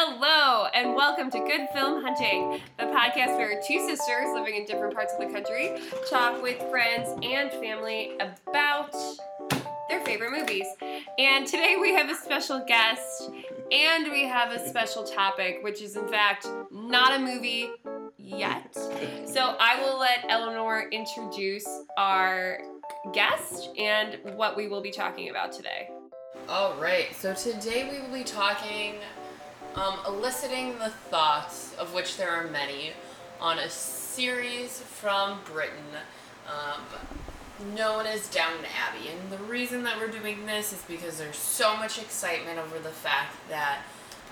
Hello, and welcome to Good Film Hunting, the podcast where two sisters living in different parts of the country talk with friends and family about their favorite movies. And today we have a special guest, and we have a special topic, which is in fact not a movie yet. So I will let Eleanor introduce our guest and what we will be talking about today. All right, so today we will be talking, um, eliciting the thoughts, of which there are many, on a series from Britain um, known as Downton Abbey. And the reason that we're doing this is because there's so much excitement over the fact that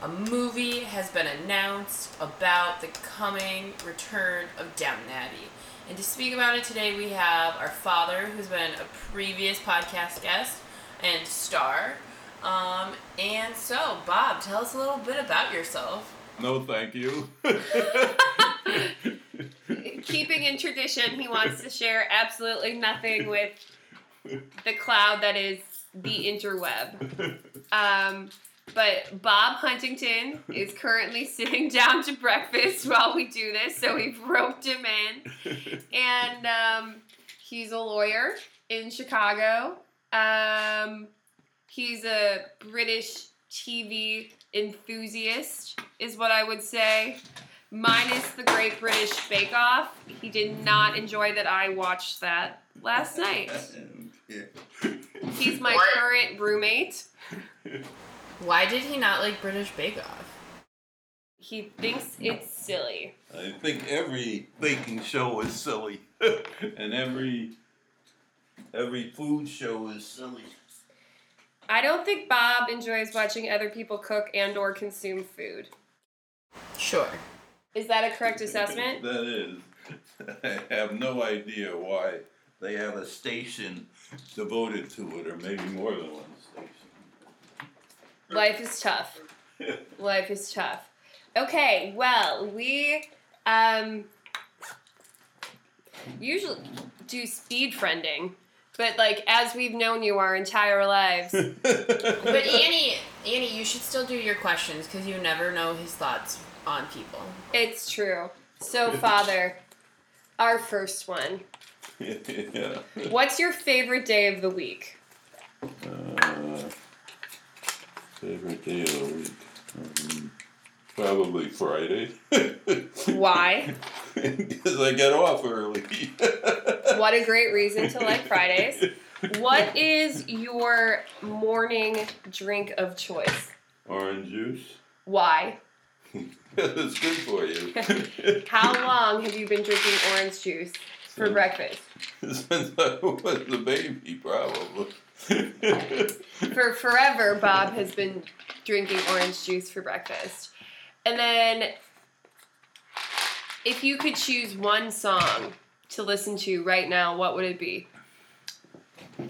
a movie has been announced about the coming return of Downton Abbey. And to speak about it today, we have our father, who's been a previous podcast guest and star. Um, and so, Bob, tell us a little bit about yourself. No, thank you. Keeping in tradition, he wants to share absolutely nothing with the cloud that is the interweb. Um, but Bob Huntington is currently sitting down to breakfast while we do this, so we've roped him in. And um, he's a lawyer in Chicago. Um, he's a British TV enthusiast, is what I would say. Minus the Great British Bake Off. He did not enjoy that I watched that last night. He's my What? current roommate. Why did he not like British Bake Off? He thinks it's silly. I think every baking show is silly, and every every food show is silly. I don't think Bob enjoys watching other people cook and or consume food. Sure. Is that a correct assessment? That is. I have no idea why they have a station devoted to it, or maybe more than one station. Life is tough. Life is tough. Okay, well, we um usually do speed friending, but like as we've known you our entire lives, But Annie, Annie, you should still do your questions because you never know his thoughts on people. it's true. So, Father, our first one. yeah. What's your favorite day of the week? Uh, favorite day of the week? Um, probably Friday. Why? Because I get off early. What a great reason to like Fridays. What is your morning drink of choice? Orange juice. Why? it's good for you. How long have you been drinking orange juice for breakfast? Since I was a baby, probably. For forever, Bob has been drinking orange juice for breakfast. And then, if you could choose one song to listen to right now, what would it be?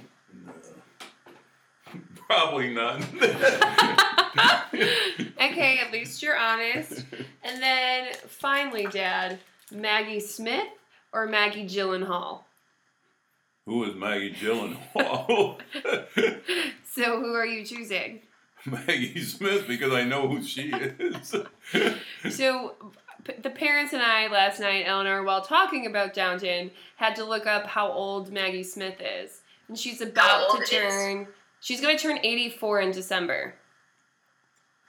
probably none. Okay, at least you're honest. And then, finally, Dad, Maggie Smith or Maggie Gyllenhaal? Who is Maggie Gyllenhaal? So, who are you choosing? Maggie Smith, because I know who she is. So, p- the parents and I last night, Eleanor, while talking about Downton, had to look up how old Maggie Smith is. And she's about old to is? turn, she's going to turn 84 in December.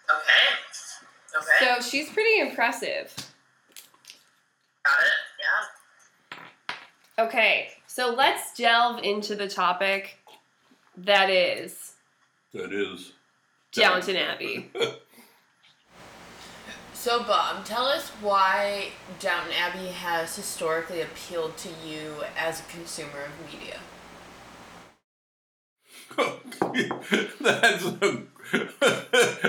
Okay. Okay. So, she's pretty impressive. Got it. Yeah. Okay, so let's delve into the topic that is that is. Downton Abbey. So, Bob, tell us why Downton Abbey has historically appealed to you as a consumer of media. That's a,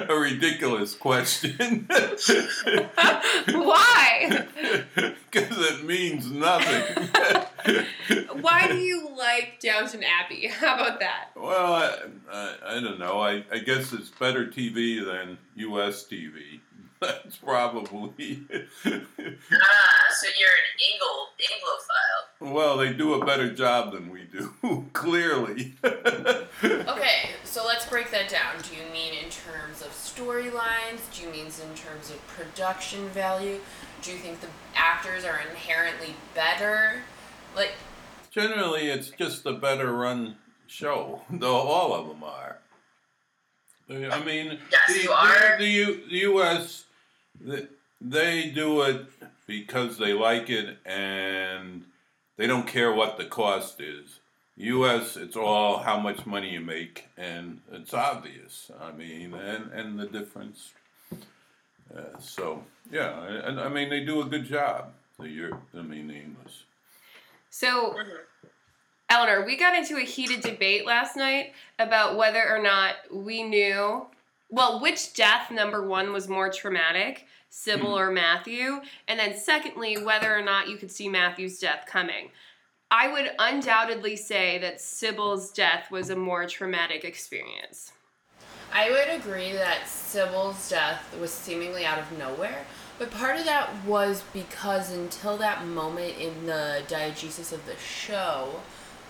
a ridiculous question. Why? Because it means nothing. Why do you like Downton Abbey? How about that? well, I, I, I don't know. I, I guess it's better TV than U.S. TV. That's probably. Ah, so you're an Anglo Anglophile. well, they do a better job than we do, clearly. Okay, so let's break that down. Do you mean in terms of storylines? Do you mean in terms of production value? Do you think the actors are inherently better? Like, Generally, it's just a better run show. Though all of them are. I mean, Yes, the, you are. the, the, U, the U.S. the- they do it because they like it and they don't care what the cost is. U.S. It's all how much money you make, and it's obvious. I mean, and and the difference. Uh, so yeah, and, I mean they do a good job. The Europe, I mean the English. So, Mhm. Eleanor, we got into a heated debate last night about whether or not we knew, well, which death, number one, was more traumatic, Sybil or Matthew, and then secondly, whether or not you could see Matthew's death coming. I would undoubtedly say that Sybil's death was a more traumatic experience. I would agree that Sybil's death was seemingly out of nowhere, but part of that was because until that moment in the diegesis of the show,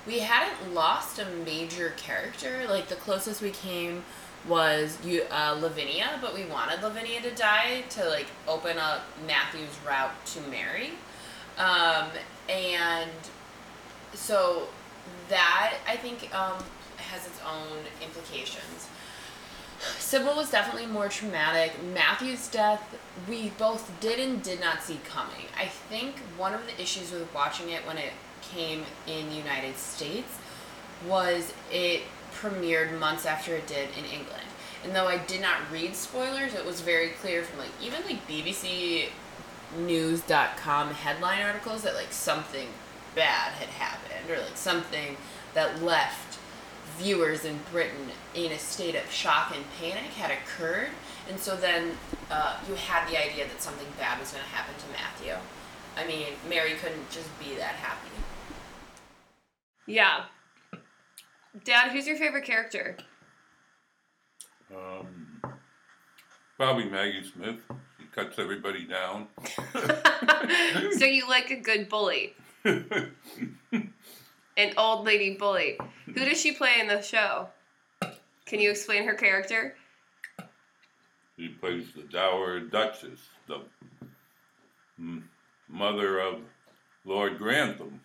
we hadn't lost a major character. Like the closest we came was uh, Lavinia, but we wanted Lavinia to die to like open up Matthew's route to Mary, um, and so that I think um, has its own implications. Sybil was definitely more traumatic. Matthew's death, we both did and did not see coming. I think one of the issues with watching it when it came in the United States was it premiered months after it did in England. And though I did not read spoilers, it was very clear from like even like BBC news.com headline articles that like something bad had happened or like something that left viewers in Britain in a state of shock and panic had occurred. And so then uh, you had the idea that something bad was going to happen to Matthew. I mean, Mary couldn't just be that happy. Yeah. Dad, who's your favorite character? Um, probably Maggie Smith. She cuts everybody down. so you like a good bully, an old lady bully. Who does she play in the show? Can you explain her character? She plays the Dower Duchess, the mm, mother of Lord Grantham.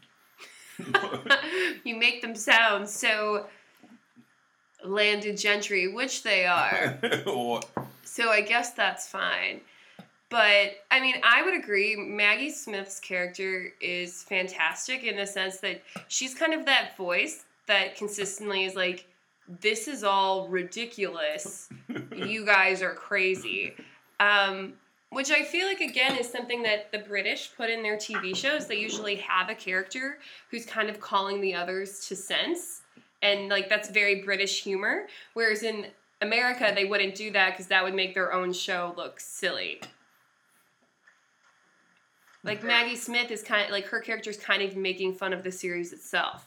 you make them sound so landed gentry, which they are. So I guess that's fine. But I mean, I would agree. Maggie Smith's character is fantastic in the sense that she's kind of that voice that consistently is like, "This is all ridiculous. You guys are crazy." Um, which I feel like again is something that the British put in their TV shows. They usually have a character who's kind of calling the others to sense, and like that's very British humor. Whereas in America, they wouldn't do that because that would make their own show look silly. Like Maggie Smith is kind of like her character's kind of making fun of the series itself.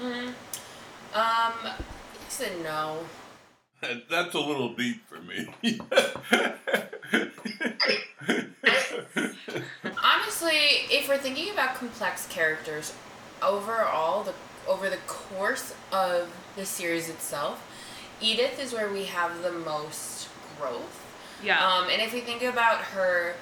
Mm. Um, yes and no. That's a little deep for me. Honestly, if we're thinking about complex characters, overall, the over the course of the series itself, Edith is where we have the most growth. Yeah. Um, and if we think about her,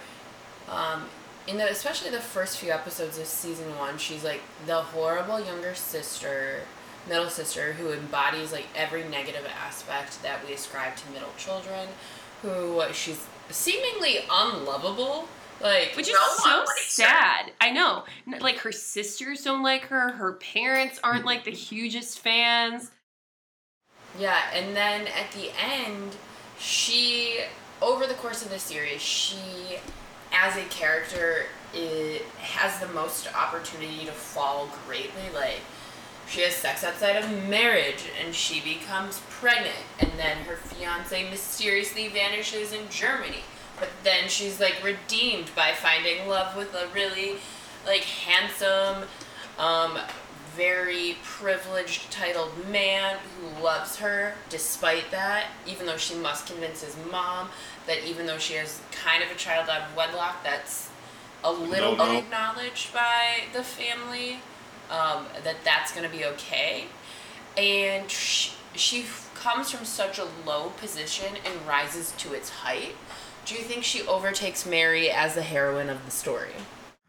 um, in the especially the first few episodes of season one, she's like the horrible younger sister, middle sister who embodies like every negative aspect that we ascribe to middle children. Who she's seemingly unlovable. Like Which is No so her. sad. I know. Like her sisters don't like her. Her parents aren't like the hugest fans. Yeah, and then at the end, she over the course of the series, she as a character it has the most opportunity to fall greatly. Like she has sex outside of marriage and she becomes pregnant and then her fiance mysteriously vanishes in Germany. But then she's like redeemed by finding love with a really like handsome um, very privileged titled man who loves her despite that, even though she must convince his mom that even though she has kind of a child out of wedlock, that's a little No, no. bit acknowledged by the family, um, that that's going to be okay. And sh she comes from such a low position and rises to its height. Do you think she overtakes Mary as the heroine of the story?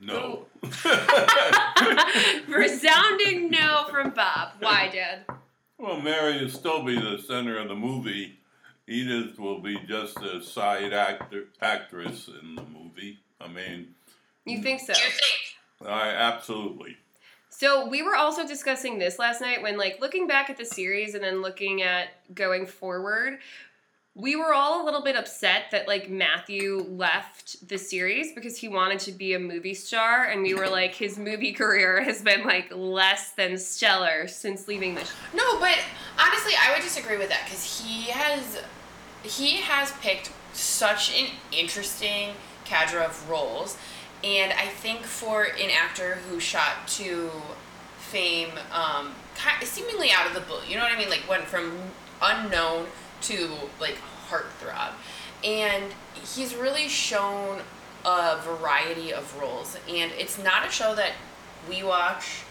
No. Resounding no from Bob. Why, Dad? well, Mary will still be the center of the movie. Edith will be just a side actor actress in the movie. I mean, You think so? You think? I absolutely. So we were also discussing this last night when like looking back at the series and then looking at going forward, we were all a little bit upset that like Matthew left the series because he wanted to be a movie star and we were like his movie career has been like less than stellar since leaving the sh- No, but honestly, I would disagree with that because he has he has picked such an interesting cadre of roles, and I think for an actor who shot to fame, um, seemingly out of the blue, you know what I mean? Like went from unknown to like heartthrob, and he's really shown a variety of roles, and it's not a show that we watch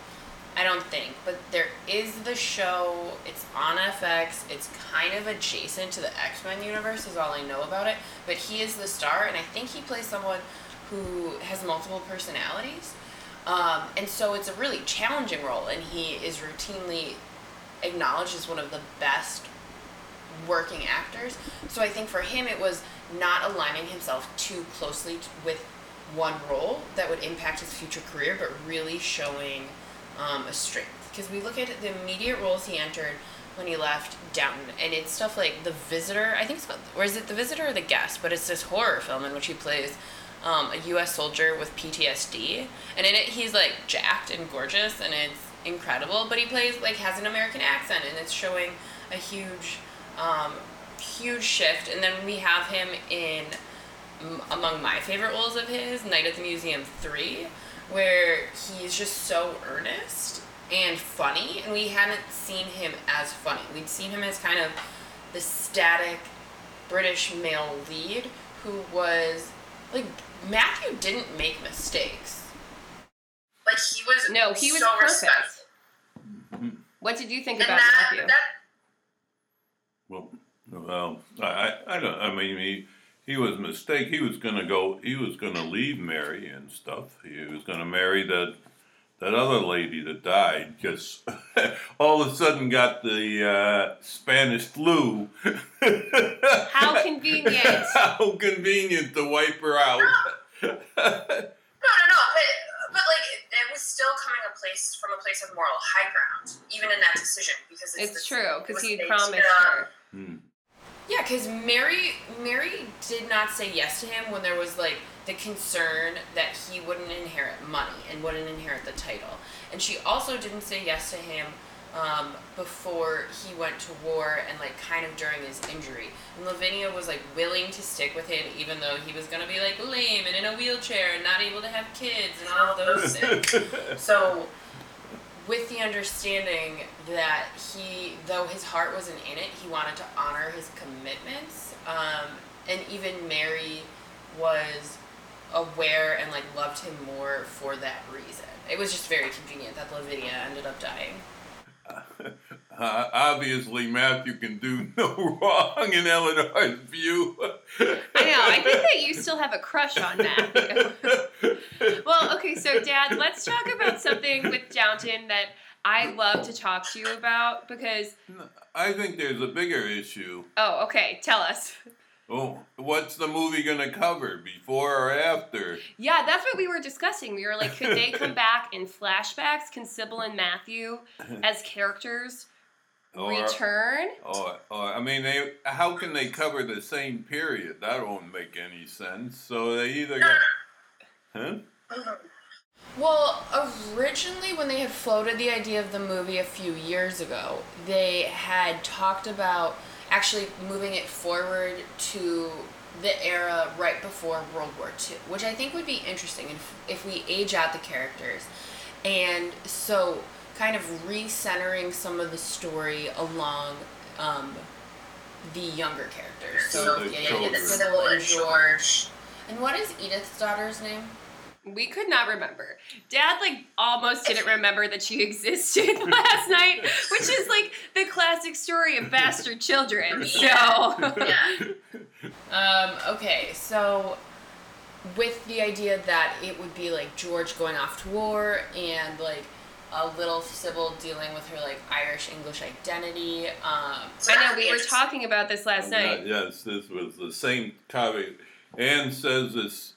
I don't think, but there is the show. It's on FX. It's kind of adjacent to the X Men universe, is all I know about it. But he is the star, and I think he plays someone who has multiple personalities. Um, and so it's a really challenging role, and he is routinely acknowledged as one of the best working actors. So I think for him, it was not aligning himself too closely with one role that would impact his future career, but really showing um, a strength. Because we look at the immediate roles he entered when he left Downton, and it's stuff like The Visitor. I think it's called, or is it The Visitor or The Guest? But it's this horror film in which he plays um, a U.S. soldier with PTSD, and in it he's like jacked and gorgeous, and it's incredible. But he plays like has an American accent, and it's showing a huge, um, huge shift. And then we have him in among my favorite roles of his, Night at the Museum 3, where he's just so earnest and funny, and we hadn't seen him as funny. We'd seen him as kind of the static British male lead who was like Matthew didn't make mistakes. Like he was No, he was so perfect. respectful. What did you think And about that, Matthew? that Well, well, I, I- I don't. I mean, he he was a mistake. He was gonna go. He was gonna leave Mary and stuff. He was gonna marry that that other lady that died. Just all of a sudden got the uh, Spanish flu. How convenient. How convenient to wipe her out. no, no, no. But but like it, it was still coming a place from a place of moral high ground, even in that decision, because it's, It's this- true because was- he they promised teed up. Yeah, because Mary Mary did not say yes to him when there was like the concern that he wouldn't inherit money and wouldn't inherit the title, and she also didn't say yes to him um, before he went to war and like kind of during his injury. And Lavinia was like willing to stick with him even though he was gonna be like lame and in a wheelchair and not able to have kids and all those things. So, with the understanding that he, though his heart wasn't in it, he wanted to honor his commitments. Um, and even Mary was aware and like loved him more for that reason. It was just very convenient that Lavinia ended up dying. Uh, obviously, Matthew can do no wrong in Eleanor's view. I know. I think that you still have a crush on Matthew. well, okay, so Dad, let's talk about something with Downton that I love to talk to you about because. I think there's a bigger issue. Oh, okay. Tell us. Oh, what's the movie gonna cover, before or after? Yeah, that's what we were discussing. We were like, could they come back in flashbacks? Can Sybil and Matthew, as characters, Or, return? or, or I mean, they how can they cover the same period? That won't make any sense. So they either got, huh? Well, originally, when they had floated the idea of the movie a few years ago, they had talked about actually moving it forward to the era right before World War II, which I think would be interesting if, if we age out the characters. And so, kind of recentering some of the story along um, the younger characters. So, The yeah, yeah, children. yeah, Sybil and George. And what is Edith's daughter's name? We could not remember. Dad like almost didn't remember that she existed last night, which is like the classic story of bastard children. So Yeah. Um, okay, so with the idea that it would be like George going off to war and like a little Sybil dealing with her like Irish English identity. Um, So I know we were talking about this last night. Yes, this was the same topic. Anne says this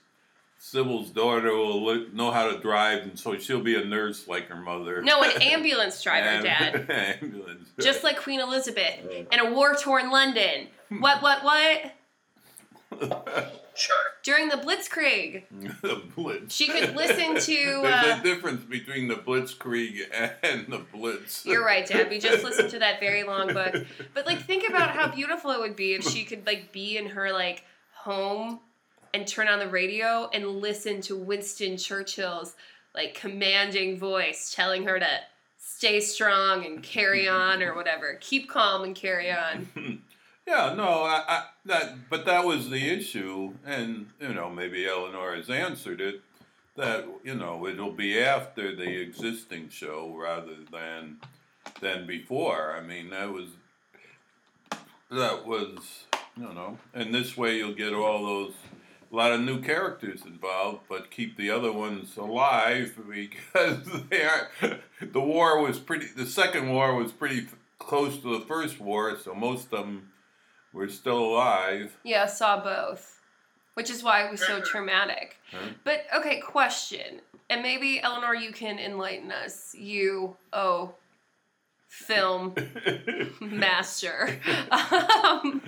Sybil's daughter will li- know how to drive, and so she'll be a nurse like her mother. No, an ambulance driver, Am- Dad. ambulance. Just like Queen Elizabeth in a war torn London. What, what, what? Sure. During the Blitzkrieg, the Blitz. She could listen to, There's uh, a difference between the Blitzkrieg and the Blitz. You're right, Dad. We just listened to that very long book. But like think about how beautiful it would be if she could like be in her like home and turn on the radio and listen to Winston Churchill's like commanding voice telling her to stay strong and carry on or whatever. Keep calm and carry on. Yeah, no, I, I that, but that was the issue, and you know maybe Eleanor has answered it. That you know it'll be after the existing show rather than than before. I mean that was that was you know, and this way you'll get all those a lot of new characters involved, but keep the other ones alive because they are. The war was pretty. The second war was pretty close to the first war, so most of them were still alive. Yeah, saw both. Which is why it was so traumatic. Huh? But okay, question. And maybe Eleanor you can enlighten us. You oh film master. Um,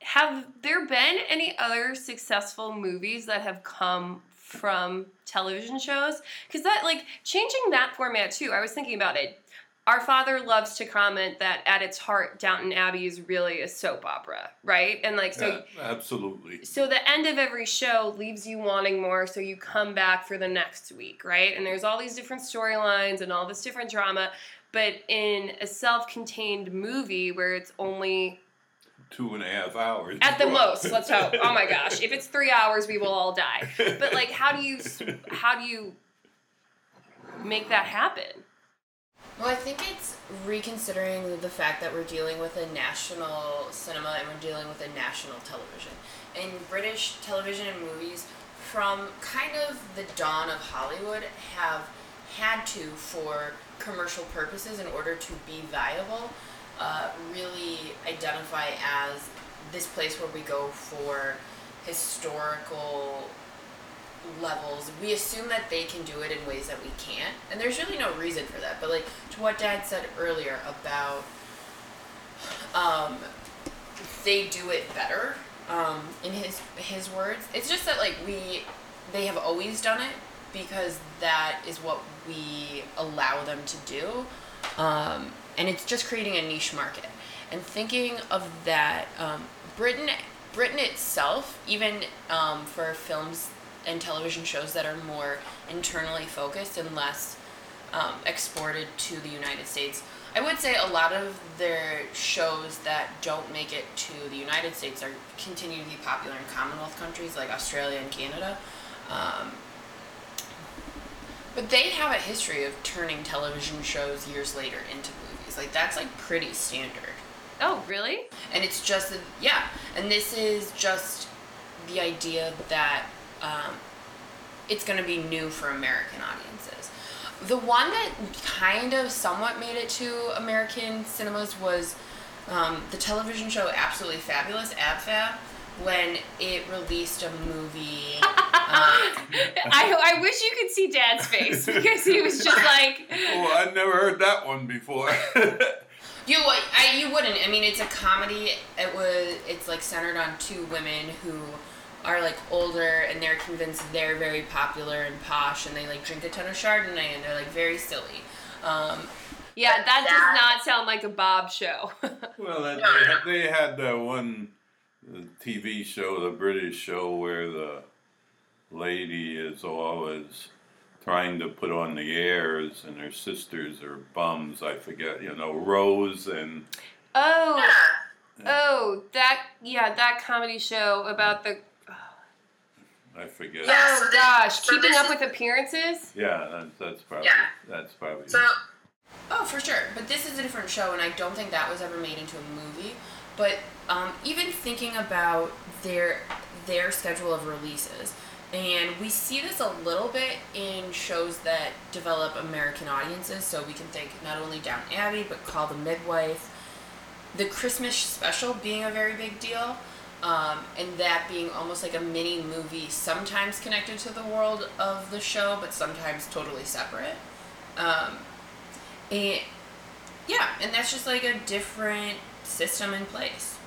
have there been any other successful movies that have come from television shows? Because that, like, changing that format too, I was thinking about it. Our father loves to comment that at its heart, Downton Abbey is really a soap opera, right? And, like, so. Yeah, absolutely. So the end of every show leaves you wanting more, so you come back for the next week, right? And there's all these different storylines and all this different drama, but in a self-contained movie where it's only Two and a half hours. at the most, let's hope. Oh my gosh, if it's three hours, we will all die. But like, how do you how do you make that happen? Well, I think it's reconsidering the fact that we're dealing with a national cinema and we're dealing with a national television. And British television and movies, from kind of the dawn of Hollywood, have had to, for commercial purposes, in order to be viable, uh, really identify as this place where we go for historical levels. We assume that they can do it in ways that we can't, and there's really no reason for that. But like to what Dad said earlier about, um, they do it better. Um, in his his words, it's just that like we, they have always done it because that is what we allow them to do, um, and it's just creating a niche market. And thinking of that, um, Britain, Britain itself, even um, for films and television shows that are more internally focused and less um, exported to the United States. I would say a lot of their shows that don't make it to the United States are continue to be popular in Commonwealth countries like Australia and Canada. Um, but they have a history of turning television shows years later into movies. Like that's like pretty standard. Oh, really? And it's just, that- yeah. And this is just the idea that um, it's going to be new for American audiences. The one that kind of somewhat made it to American cinemas was um, the television show Absolutely Fabulous, AbFab, when it released a movie. um, I, I wish you could see Dad's face because he was just like, oh, I'd never heard that one before. You I, you wouldn't. I mean, it's a comedy. It was, it's like centered on two women who are like older and they're convinced they're very popular and posh and they like drink a ton of Chardonnay and they're like very silly. Um, yeah, that That- does not sound like a Bob show. well, that, they, had, they had that one uh, TV show, the British show, where the lady is always trying to put on the airs, and her sisters are bums. I forget, you know, Rose and oh, Yeah. oh, that yeah, that comedy show about the I forget. Yeah, oh so this- gosh, so keeping up is- with appearances. Yeah, that's, that's probably Yeah. that's probably. So Oh, for sure. But this is a different show, and I don't think that was ever made into a movie. But um, even thinking about their their schedule of releases, and we see this a little bit in shows that develop American audiences. So we can think not only Downton Abbey, but Call the Midwife, the Christmas special being a very big deal. Um, and that being almost like a mini movie, sometimes connected to the world of the show, but sometimes totally separate. Um, and yeah, and that's just like a different system in place.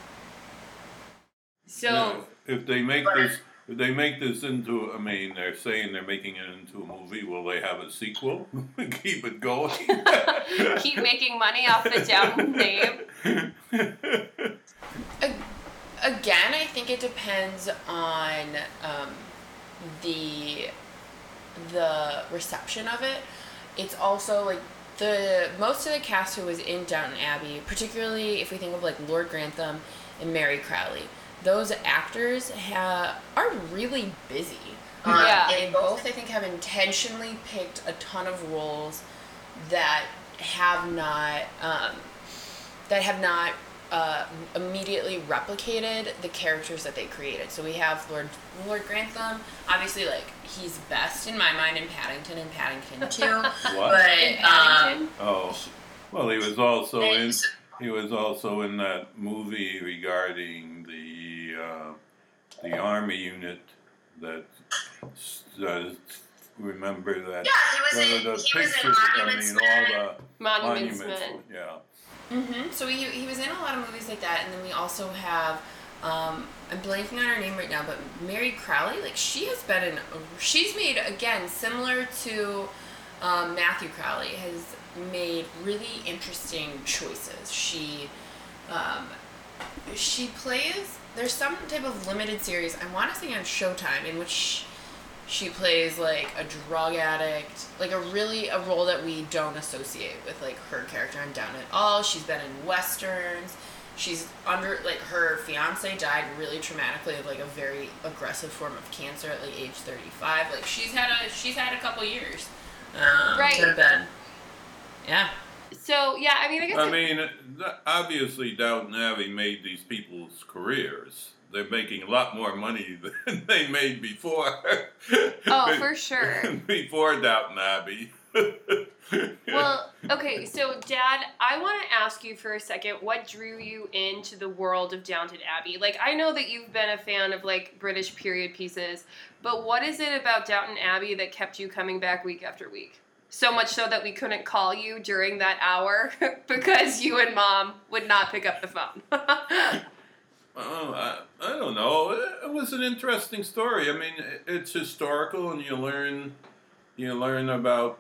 So Now, if they make But- this, if they make this into, I mean, they're saying they're making it into a movie. Will they have a sequel? Keep it going. keep making money off the Downton name. Again, I think it depends on um, the the reception of it. It's also like the most of the cast who was in Downton Abbey, particularly if we think of like Lord Grantham and Mary Crowley, those actors ha- are really busy. Um, Yeah. and both I think have intentionally picked a ton of roles that have not um, that have not uh, immediately replicated the characters that they created. So we have Lord Lord Grantham, obviously like he's best in my mind in Paddington and Paddington Two, what? but In um, Oh, well, he was also in. He was also in that movie regarding the uh, the army unit that uh, remember that. yeah, he was in he was in pictures. I Monuments mean, all the Monuments monuments. Men. Yeah. Hmm So he, he was in a lot of movies like that, and then we also have, um, I'm blanking on her name right now, but Mary Crowley, like she has been in, she's made again similar to um, Matthew Crowley, has made really interesting choices. She, um, she plays. There's some type of limited series. I want to say on Showtime in which she plays like a drug addict, like a really a role that we don't associate with like her character on Downton at All. She's been in westerns. She's under like her fiance died really traumatically of like a very aggressive form of cancer at like age 35. Like she's had a she's had a couple years. Um, Right. To have been. Yeah. So yeah, I mean, I guess I it- mean, obviously, Downton Abbey made these people's careers. They're making a lot more money than they made before. Oh, for sure. before Downton Abbey. Well, okay, so Dad, I want to ask you for a second what drew you into the world of Downton Abbey? Like, I know that you've been a fan of like British period pieces, but what is it about Downton Abbey that kept you coming back week after week? So much so that we couldn't call you during that hour because you and mom would not pick up the phone. Oh, I, I don't know. It, was an interesting story. I mean, it's historical, and you learn, you learn about,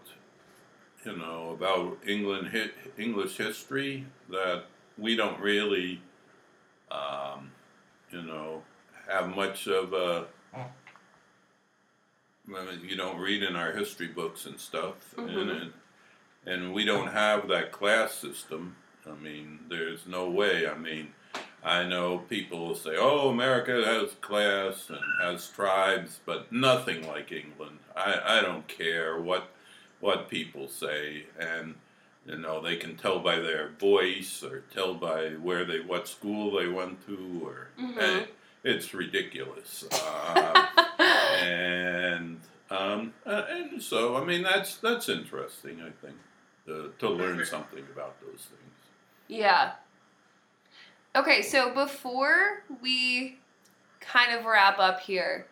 you know, about England English history that we don't really, um, you know, have much of a. You don't read in our history books and stuff, and Mhm. it, and we don't have that class system. I mean, there's no way. I mean. I know people say, "Oh, America has class and has tribes, but nothing like England." I, I don't care what what people say, and you know they can tell by their voice or tell by where they what school they went to, or Mhm. and it's ridiculous. Uh, and um, uh, and so I mean that's that's interesting. I think to, to learn something about those things. Yeah. Okay, so before we kind of wrap up here,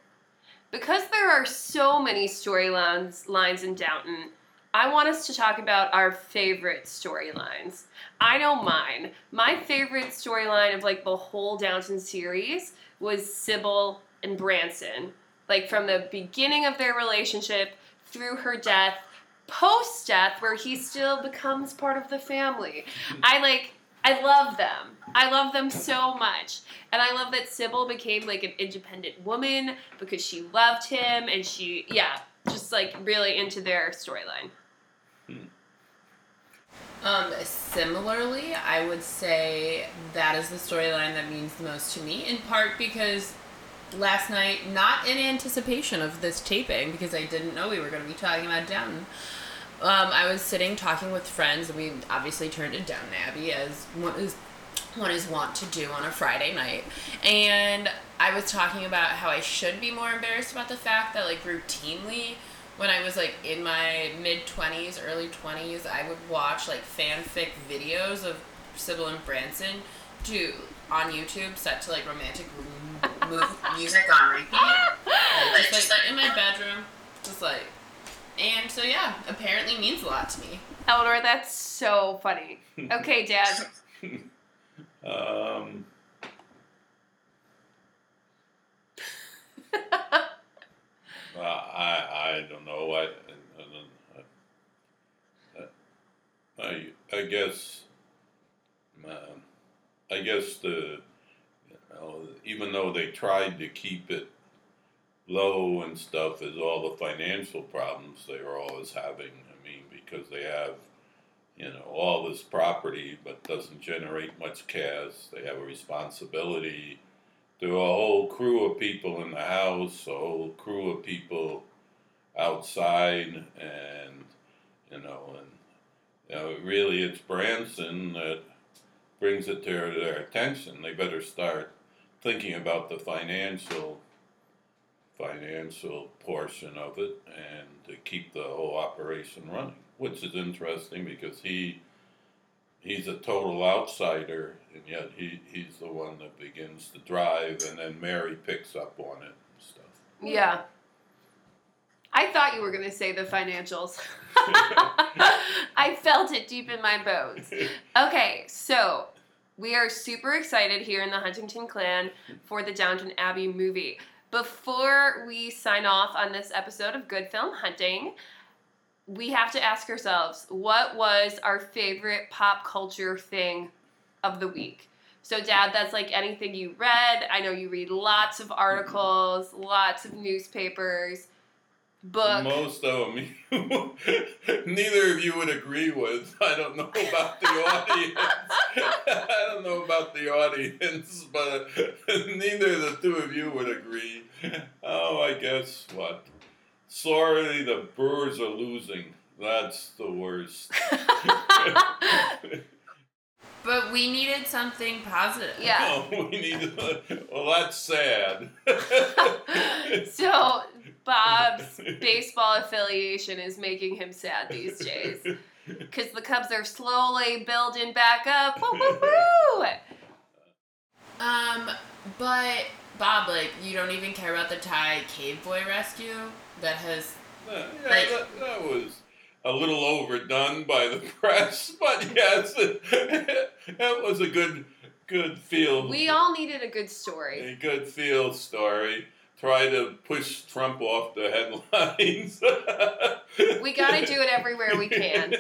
because there are so many storylines lines in Downton, I want us to talk about our favorite storylines. I know mine. My favorite storyline of like the whole Downton series was Sybil and Branson. Like from the beginning of their relationship through her death, post death, where he still becomes part of the family. I like I love them. I love them so much. And I love that Sybil became like an independent woman because she loved him and she, yeah, just like really into their storyline. Um, similarly, I would say that is the storyline that means the most to me, in part because last night, not in anticipation of this taping, because I didn't know we were going to be talking about Downton. Um, I was sitting talking with friends, and we obviously turned to Downton Abbey as one is one is wont to do on a Friday night. And I was talking about how I should be more embarrassed about the fact that like routinely when I was like in my mid twenties, early twenties, I would watch like fanfic videos of Sybil and Branson to on YouTube set to like romantic m- move music on repeat. Like, just like in my bedroom, just like. And so yeah, apparently means a lot to me. Eleanor, that's so funny. Okay, Dad. Um, uh, I I don't know. I I, I, I guess um, I guess the you know, even though they tried to keep it low and stuff, is all the financial problems they were always having. I mean, because they have you know, all this property but doesn't generate much cash. They have a responsibility to a whole crew of people in the house, a whole crew of people outside, and you know, and you know, really it's Branson that brings it to their attention. They better start thinking about the financial financial portion of it and to keep the whole operation running which is interesting because he he's a total outsider, and yet he, he's the one that begins to drive, and then Mary picks up on it and stuff. Yeah. I thought you were going to say the financials. I felt it deep in my bones. Okay, so we are super excited here in the Huntington Clan for the Downton Abbey movie. Before we sign off on this episode of Good Film Hunting, we have to ask ourselves what was our favorite pop culture thing of the week? So, Dad, that's like anything you read. I know you read lots of articles, lots of newspapers, book. Most of them, neither of you would agree with. I don't know about the audience. I don't know about the audience, but neither of the two of you would agree. Oh, I guess what? Sorry, the Brewers are losing. That's the worst. But we needed something positive. Yeah. Oh, we need. Well, that's sad. so, Bob's baseball affiliation is making him sad these days. Because the Cubs are slowly building back up. Woo, woo, woo! Um, but Bob, like, you don't even care about the Thai cave boy rescue that has. Yeah, Like- that, that was a little overdone by the press, but yes, that was a good, good feel. We all needed a good story. a good feel story. Try to push Trump off the headlines. We gotta do it everywhere we can.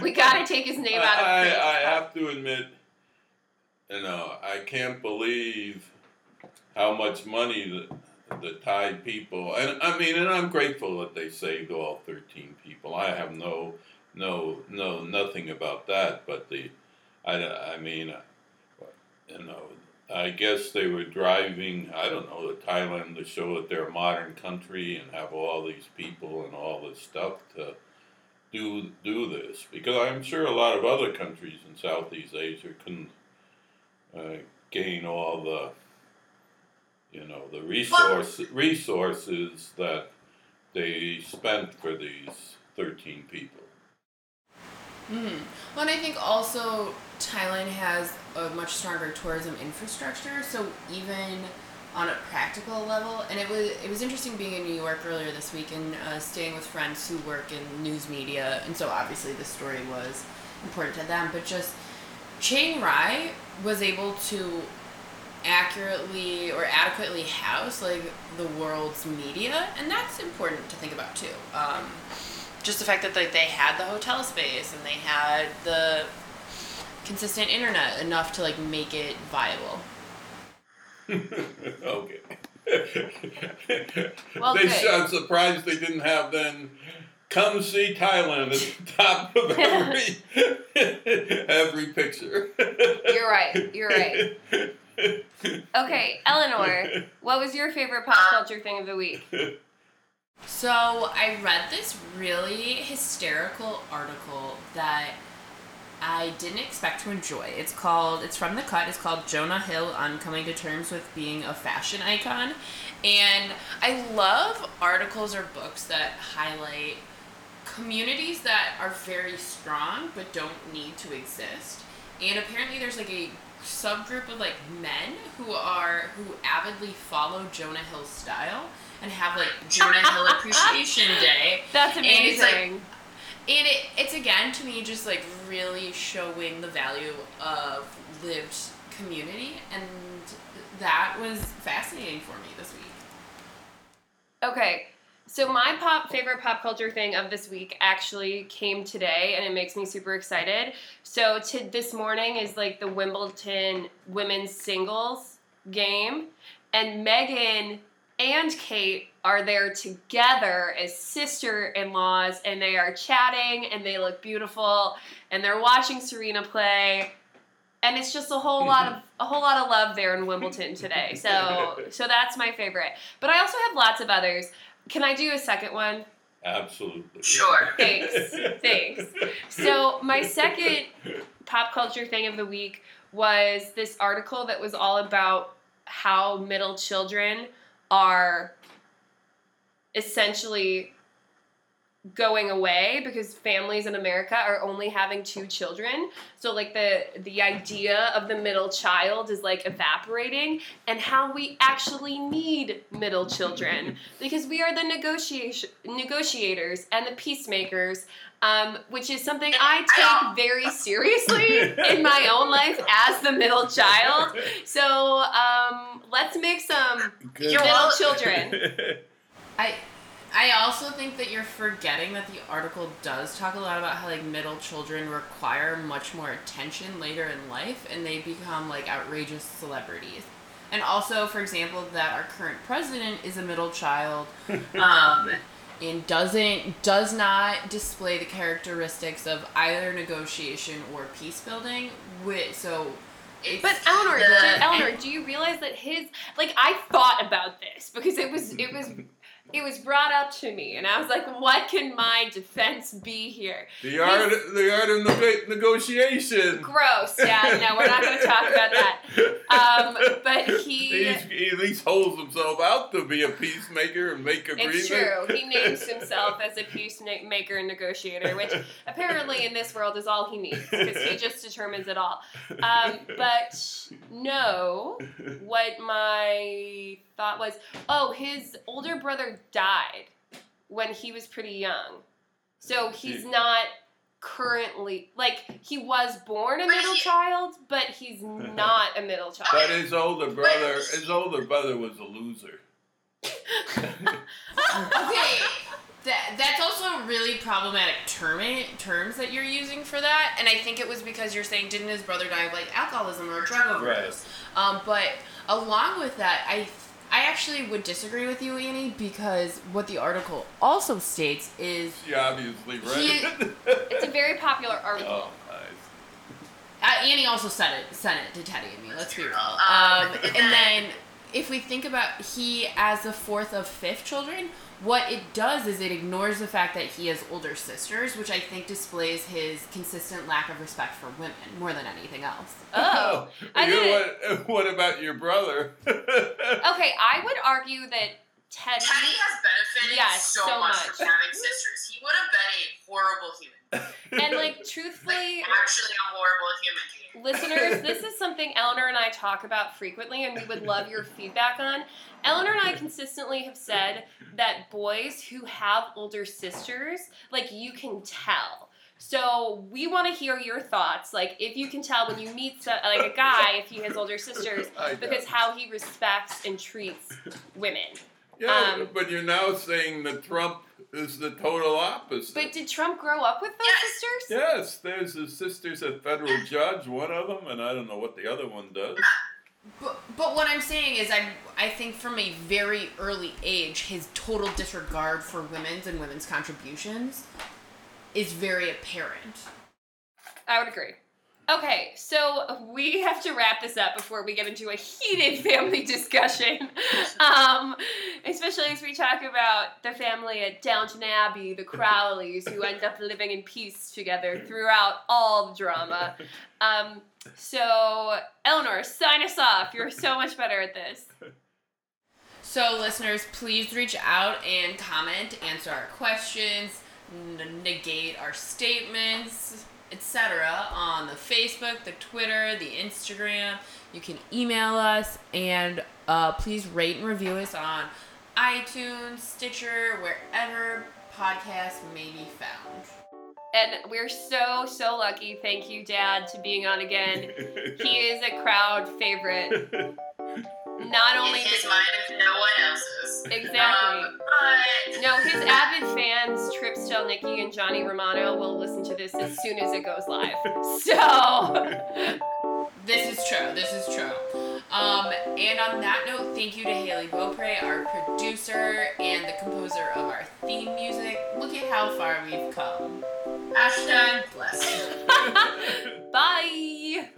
We gotta take his name out of I. I have to admit, you know, I can't believe how much money the the Thai people, and I mean, and I'm grateful that they saved all 13 people. I have no, no, no, nothing about that. But the, I, I mean, you know, I guess they were driving, I don't know, to Thailand to show that they're a modern country and have all these people and all this stuff to do do this because I'm sure a lot of other countries in Southeast Asia couldn't uh, gain all the you know the resource resources that they spent for these thirteen people. Hmm. Well, and I think also Thailand has a much stronger tourism infrastructure, so even on a practical level, and it was it was interesting being in New York earlier this week and uh, staying with friends who work in news media, and so obviously the story was important to them, but just Chiang Rai was able to accurately or adequately house like the world's media, and that's important to think about too. Um, just the fact that like, they had the hotel space and they had the consistent internet enough to like make it viable. okay. Well, they good. sh- I'm surprised they didn't have then. Come see Thailand at the top of every every picture. You're right. You're right. Okay, Eleanor, what was your favorite pop culture thing of the week? So I read this really hysterical article that I didn't expect to enjoy. It's called, it's from The Cut, it's called Jonah Hill on Coming to Terms with Being a Fashion Icon. And I love articles or books that highlight communities that are very strong but don't need to exist. And apparently there's like a subgroup of like men who are who avidly follow Jonah Hill's style and have like Jonah Hill Appreciation Day. That's And it's like- amazing. It, it's again to me just like really showing the value of lived community, and that was fascinating for me this week. Okay, so my pop favorite pop culture thing of this week actually came today, and it makes me super excited. So to this morning is like the Wimbledon women's singles game, and Meghan and Kate are there together as sister-in-laws, and they are chatting, and they look beautiful, and they're watching Serena play. And it's just a whole mm-hmm. lot of a whole lot of love there in Wimbledon today. So so that's my favorite. But I also have lots of others. Can I do a second one? Absolutely. Sure. Thanks. Thanks. So, my second pop culture thing of the week was this article that was all about how middle children are essentially going away because families in America are only having two children. So like the the idea of the middle child is like evaporating and how we actually need middle children because we are the negotiation negotiators and the peacemakers um, which is something I take very seriously in my own life as the middle child. So um, let's make some Good. You're middle all- children. I I also think that you're forgetting that the article does talk a lot about how like middle children require much more attention later in life and they become like outrageous celebrities. And also, for example, that our current president is a middle child, um, and doesn't does not display the characteristics of either negotiation or peace building. With so, it's, But Eleanor, The- Eleanor, do you realize that his like I thought about this because it was it was it was brought up to me and I was like, what can my defense be here? The art, the art of neg- negotiation. Gross. Yeah, no, we're not going to talk about that. Um, but he. He's, he at least holds himself out to be a peacemaker and make agreements. It's true. He names himself as a peacemaker and negotiator, which apparently in this world is all he needs because he just determines it all. Um, but no, what my thought was oh, his older brother died when he was pretty young. So he's Yeah. not currently, like, he was born a middle child, but he's not a middle child. But his older brother, his older brother was a loser. okay. That, that's also really problematic term, terms that you're using for that, and I think it was because you're saying didn't his brother die of like alcoholism or drug overdose? Um, but along with that, I I actually would disagree with you, Annie, because what the article also states is She obviously read He- it. It's a very popular article. oh, nice. Uh, Annie also said it, sent it to Teddy and me. Let's be real. Um, Um, and and then- then, if we think about he as the fourth of fifth children, what it does is it ignores the fact that he has older sisters, which I think displays his consistent lack of respect for women more than anything else. Oh. I you, didn't- what, what about your brother? Okay, I would argue that Teddy. Teddy has benefited Yes, so, so much, much. from having sisters. He would have been a horrible human. And like Like, truthfully, actually a horrible human being. listeners, this is something Eleanor and I talk about frequently, and we would love your feedback on. Eleanor and I consistently have said that boys who have older sisters, like you can tell. So we want to hear your thoughts. Like if you can tell when you meet so, like a guy if he has older sisters, because how he respects and treats women. Yeah, um, but you're now saying that Trump is the total opposite. But did Trump grow up with those Yes. sisters? yes, there's his sister's a federal judge, one of them, and I don't know what the other one does. But, but what I'm saying is, I I think from a very early age, his total disregard for women's and women's contributions is very apparent. I would agree. Okay, so we have to wrap this up before we get into a heated family discussion. Um, especially as we talk about the family at Downton Abbey, the Crawleys, who end up living in peace together throughout all the drama. Um, so, Eleanor, sign us off. You're so much better at this. So, listeners, please reach out and comment, answer our questions, n- negate our statements, etc. on the Facebook, the Twitter, the Instagram. You can email us and uh, please rate and review us on iTunes, Stitcher, wherever podcasts may be found. And we're so, so lucky. Thank you, Dad, to being on again. He is a crowd favorite. Not only in his did- mind, if no one else's. Exactly. Um, but No, his avid fans, Trip Still Nikki and Johnny Romano, will listen to this as soon as it goes live. So, This is true. This is true. Um, and on that note, thank you to Haley Beaupre, our producer and the composer of our theme music. Look at how far we've come. Hashtag blessed. bye.